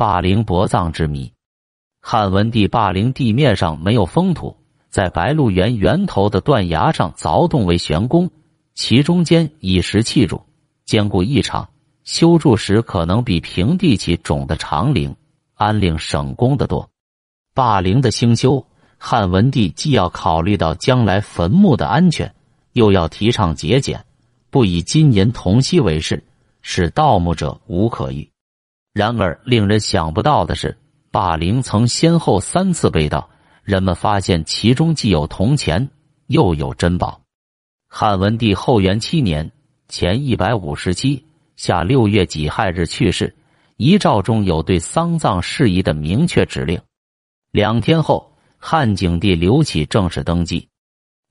霸陵薄葬之谜。汉文帝霸陵地面上没有封土，在白鹿原源头的断崖上凿洞为玄宫，其中间以石砌筑，坚固异常。修筑时可能比平地起种的长陵、安陵省工的多。霸陵的兴修，汉文帝既要考虑到将来坟墓的安全，又要提倡节俭，不以金银铜锡为事，使盗墓者无可遇。然而，令人想不到的是，霸陵曾先后三次被盗，人们发现其中既有铜钱，又有珍宝。汉文帝后元七年（前一百五十七）下六月己亥日去世，遗诏中有对丧葬事宜的明确指令。两天后，汉景帝刘启正式登基。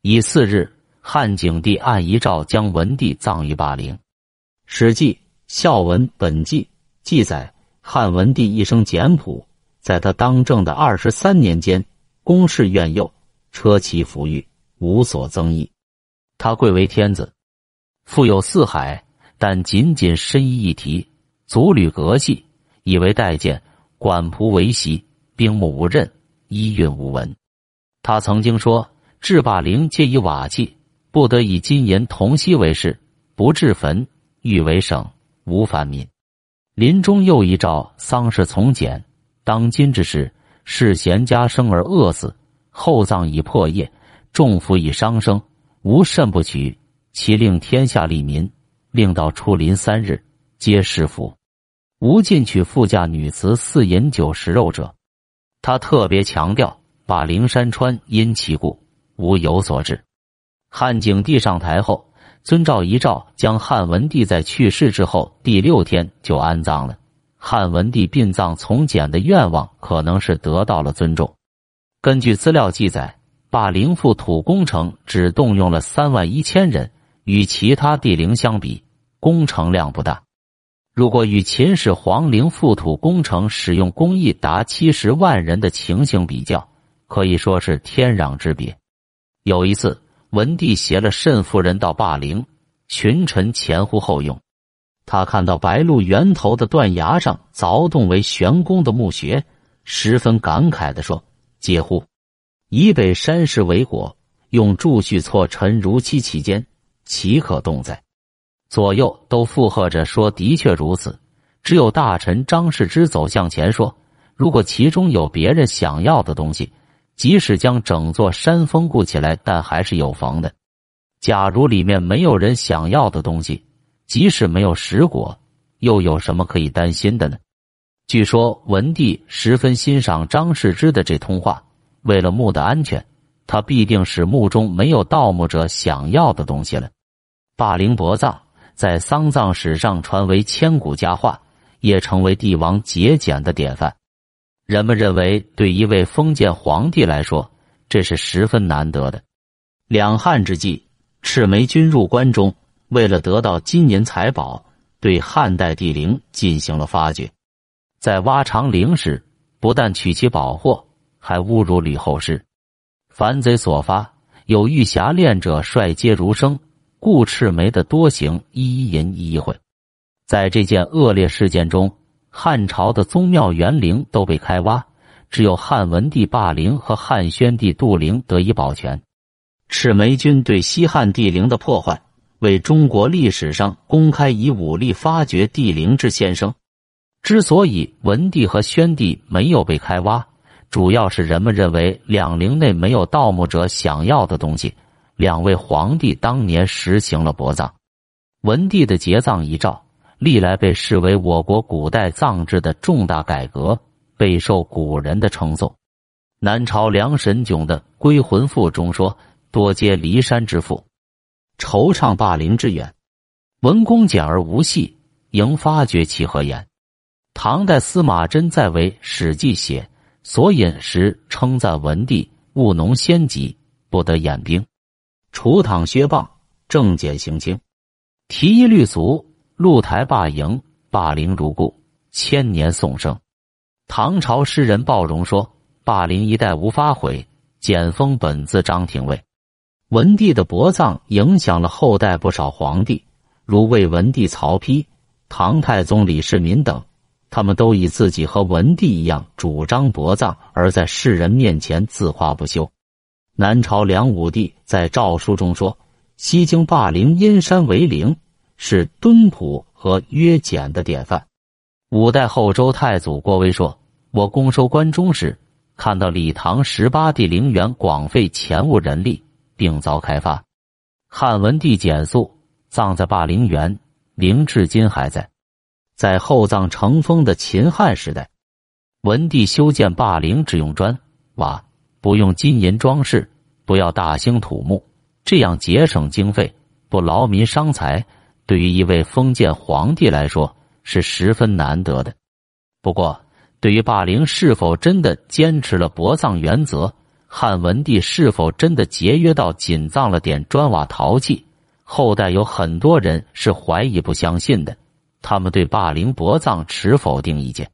以次日，汉景帝按遗诏将文帝葬于霸陵。《史记·孝文本纪》。记载汉文帝一生简朴，在他当政的二十三年间，宫室苑囿，车骑服御，无所增益。他贵为天子，富有四海，但仅仅身衣一提，足履革系，以为待见，管仆为席，兵木无刃，衣运无闻。他曾经说：“制霸陵皆以瓦器，不得以金银铜锡为饰，不置坟，欲为省，无反民。”临终又一诏：丧事从简。当今之事，是贤家生而饿死，厚葬以破业，重服以伤生，无甚不取。其令天下利民，令到出临三日，皆食服，无进取富家女子四饮酒食肉者。他特别强调，把灵山川因其故，无有所至。汉景帝上台后。遵照遗诏，将汉文帝在去世之后第六天就安葬了。汉文帝殡葬从简的愿望可能是得到了尊重。根据资料记载，霸陵覆土工程只动用了三万一千人，与其他帝陵相比，工程量不大。如果与秦始皇陵覆土工程使用工艺达七十万人的情形比较，可以说是天壤之别。有一次。文帝携了慎夫人到霸陵，群臣前呼后拥。他看到白鹿源头的断崖上凿洞为玄宫的墓穴，十分感慨的说：“嗟乎！以北山势为果，用柱序错陈如期其间，岂可动哉？”左右都附和着说：“的确如此。”只有大臣张世之走向前说：“如果其中有别人想要的东西。”即使将整座山封固起来，但还是有房的。假如里面没有人想要的东西，即使没有石果，又有什么可以担心的呢？据说文帝十分欣赏张世之的这通话，为了墓的安全，他必定使墓中没有盗墓者想要的东西了。霸陵薄葬在丧葬史上传为千古佳话，也成为帝王节俭的典范。人们认为，对一位封建皇帝来说，这是十分难得的。两汉之际，赤眉军入关中，为了得到金银财宝，对汉代帝陵进行了发掘。在挖长陵时，不但取其宝货，还侮辱吕后氏。凡贼所发，有玉匣恋者，率皆如生。故赤眉的多行一淫一秽。在这件恶劣事件中。汉朝的宗庙园陵都被开挖，只有汉文帝霸陵和汉宣帝杜陵得以保全。赤眉军对西汉帝陵的破坏，为中国历史上公开以武力发掘帝陵之先声。之所以文帝和宣帝没有被开挖，主要是人们认为两陵内没有盗墓者想要的东西。两位皇帝当年实行了薄葬，文帝的结葬遗诏。历来被视为我国古代葬制的重大改革，备受古人的称颂。南朝梁神炯的《归魂赋》中说：“多皆骊山之父，惆怅霸陵之远。文公简而无戏，应发掘其何言？”唐代司马真在为《史记》写所引时，称赞文帝务农先急，不得演兵，除躺削棒，正简行清，提一律俗。露台霸营，霸陵如故，千年颂声。唐朝诗人鲍荣说：“霸陵一代无发毁，简封本自张廷尉。”文帝的薄葬影响了后代不少皇帝，如魏文帝曹丕、唐太宗李世民等，他们都以自己和文帝一样主张薄葬，而在世人面前自夸不休。南朝梁武帝在诏书中说：“西京霸陵阴山为陵，是敦朴和约简的典范。”五代后周太祖郭威说：“我攻收关中时，看到李唐十八帝陵园广费钱物人力，并遭开发。汉文帝简素葬在霸陵园，陵至今还在。在厚葬成风的秦汉时代，文帝修建霸陵只用砖瓦。”不用金银装饰，不要大兴土木，这样节省经费，不劳民伤财，对于一位封建皇帝来说是十分难得的。不过，对于霸陵是否真的坚持了薄葬原则，汉文帝是否真的节约到仅葬了点砖瓦陶器，后代有很多人是怀疑不相信的。他们对霸陵薄葬持否定意见，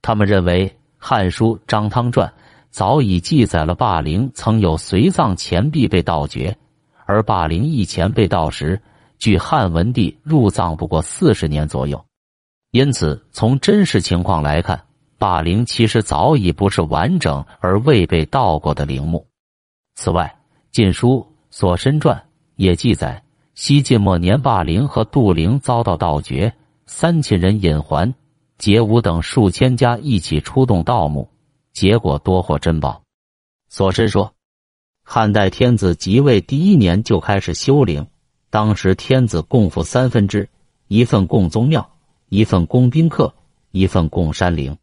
他们认为《汉书·张汤传》。早已记载了霸陵曾有随葬钱币被盗掘，而霸陵一钱被盗时，距汉文帝入葬不过四十年左右。因此，从真实情况来看，霸陵其实早已不是完整而未被盗过的陵墓。此外，《晋书·所申传》也记载，西晋末年霸陵和杜陵遭到盗掘，三秦人尹环、杰武等数千家一起出动盗墓。结果多获珍宝。所申说，汉代天子即位第一年就开始修陵，当时天子供赋三分之一份供宗庙，一份供宾客，一份供山陵。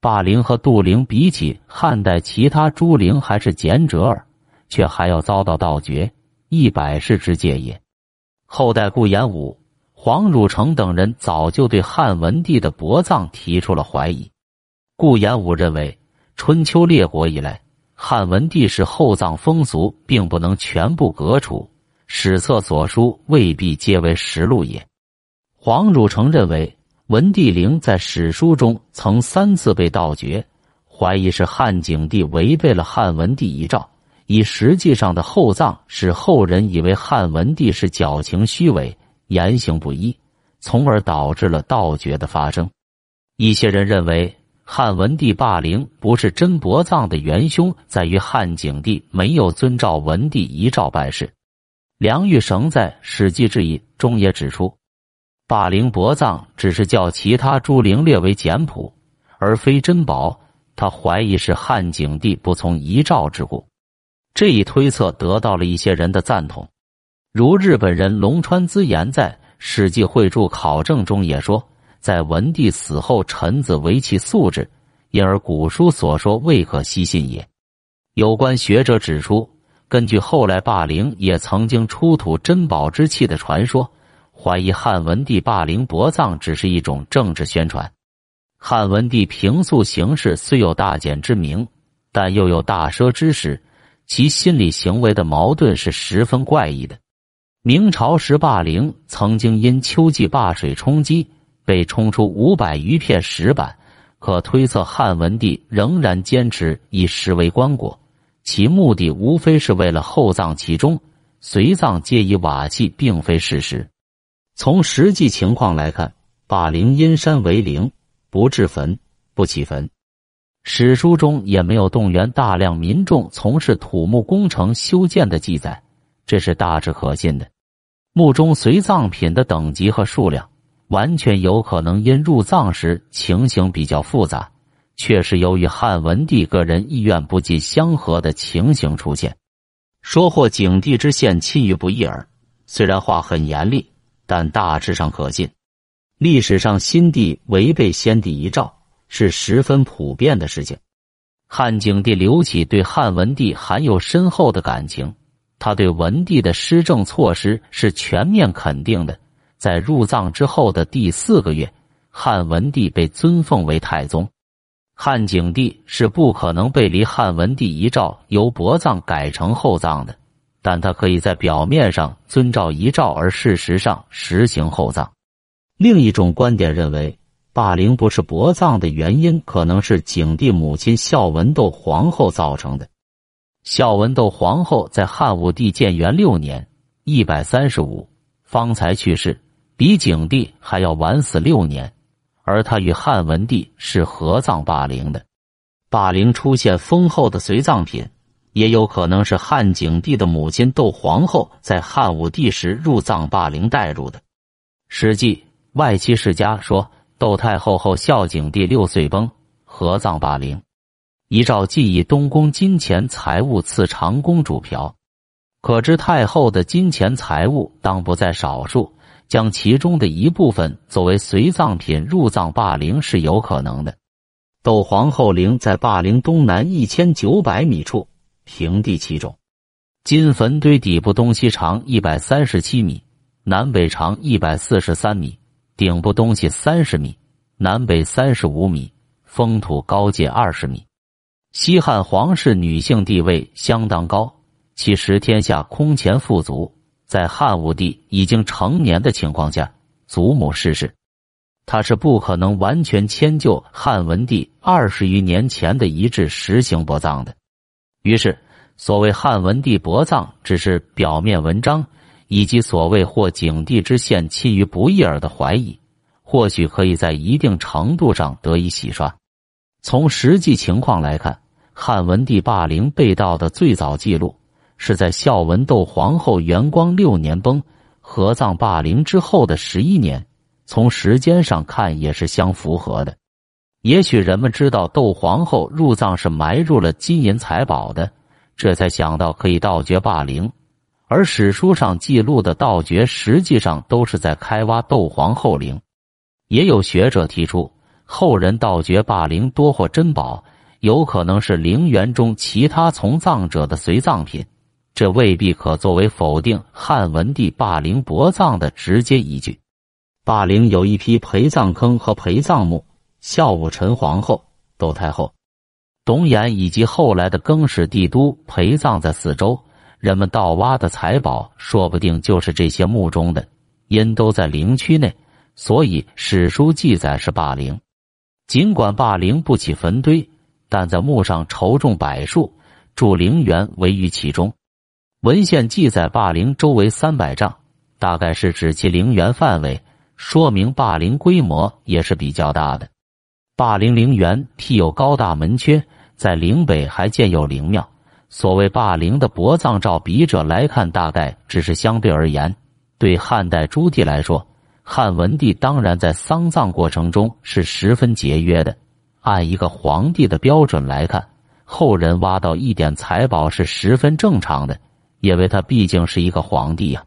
霸陵和杜陵比起汉代其他诸陵还是简者耳，却还要遭到盗掘，一百世之戒也。后代顾炎武、黄汝成等人早就对汉文帝的薄葬提出了怀疑。顾炎武认为。春秋列国以来，汉文帝是厚葬风俗，并不能全部革除。史册所书未必皆为实录也。黄汝成认为，文帝陵在史书中曾三次被盗掘，怀疑是汉景帝违背了汉文帝遗诏，以实际上的厚葬使后人以为汉文帝是矫情虚伪、言行不一，从而导致了盗掘的发生。一些人认为。汉文帝霸陵不是真薄葬的元凶，在于汉景帝没有遵照文帝遗诏办事。梁玉绳在《史记志异》中也指出，霸陵薄葬只是叫其他诸陵列为简朴，而非珍宝。他怀疑是汉景帝不从遗诏之故。这一推测得到了一些人的赞同，如日本人龙川资言在《史记会注考证》中也说。在文帝死后，臣子为其素质，因而古书所说未可悉信也。有关学者指出，根据后来霸陵也曾经出土珍宝之器的传说，怀疑汉文帝霸陵薄葬只是一种政治宣传。汉文帝平素行事虽有大俭之名，但又有大奢之实，其心理行为的矛盾是十分怪异的。明朝时，霸陵曾经因秋季坝水冲击。被冲出五百余片石板，可推测汉文帝仍然坚持以石为棺椁，其目的无非是为了厚葬其中，随葬皆以瓦器，并非事实。从实际情况来看，霸陵阴山为陵，不置坟，不起坟，史书中也没有动员大量民众从事土木工程修建的记载，这是大致可信的。墓中随葬品的等级和数量。完全有可能因入葬时情形比较复杂，确实由于汉文帝个人意愿不尽相合的情形出现。说或景帝之献亲于不义耳，虽然话很严厉，但大致上可信。历史上新帝违背先帝遗诏是十分普遍的事情。汉景帝刘启对汉文帝含有深厚的感情，他对文帝的施政措施是全面肯定的。在入葬之后的第四个月，汉文帝被尊奉为太宗。汉景帝是不可能背离汉文帝遗诏，由薄葬改成厚葬的，但他可以在表面上遵照遗诏，而事实上实行厚葬。另一种观点认为，霸陵不是薄葬的原因，可能是景帝母亲孝文窦皇后造成的。孝文窦皇后在汉武帝建元六年（一百三十五）方才去世。比景帝还要晚死六年，而他与汉文帝是合葬霸陵的。霸陵出现丰厚的随葬品，也有可能是汉景帝的母亲窦皇后在汉武帝时入葬霸陵带入的。《史记·外戚世家》说，窦太后后孝景帝六岁崩，合葬霸陵。遗诏既以东宫金钱财物赐长公主嫖，可知太后的金钱财物当不在少数。将其中的一部分作为随葬品入葬霸陵是有可能的。窦皇后陵在霸陵东南一千九百米处，平地其中。金坟堆底部东西长一百三十七米，南北长一百四十三米，顶部东西三十米，南北三十五米，封土高近二十米。西汉皇室女性地位相当高，其实天下空前富足。在汉武帝已经成年的情况下，祖母逝世，他是不可能完全迁就汉文帝二十余年前的遗志实行薄葬的。于是，所谓汉文帝薄葬只是表面文章，以及所谓或景帝之献弃于不义耳的怀疑，或许可以在一定程度上得以洗刷。从实际情况来看，汉文帝霸陵被盗的最早记录。是在孝文窦皇后元光六年崩合葬霸陵之后的十一年，从时间上看也是相符合的。也许人们知道窦皇后入葬是埋入了金银财宝的，这才想到可以盗掘霸陵。而史书上记录的盗掘实际上都是在开挖窦皇后陵。也有学者提出，后人盗掘霸陵多获珍宝，有可能是陵园中其他从葬者的随葬品。这未必可作为否定汉文帝霸陵薄葬的直接依据。霸陵有一批陪葬坑和陪葬墓，孝武陈皇后、窦太后、董衍以及后来的更始帝都陪葬在四周。人们盗挖的财宝，说不定就是这些墓中的，因都在陵区内，所以史书记载是霸陵。尽管霸陵不起坟堆，但在墓上筹种柏树，筑陵园围于其中。文献记载，霸陵周围三百丈，大概是指其陵园范围，说明霸陵规模也是比较大的。霸陵陵园辟有高大门阙，在陵北还建有陵庙。所谓霸陵的薄葬，照笔者来看，大概只是相对而言。对汉代朱棣来说，汉文帝当然在丧葬过程中是十分节约的。按一个皇帝的标准来看，后人挖到一点财宝是十分正常的。因为他毕竟是一个皇帝呀。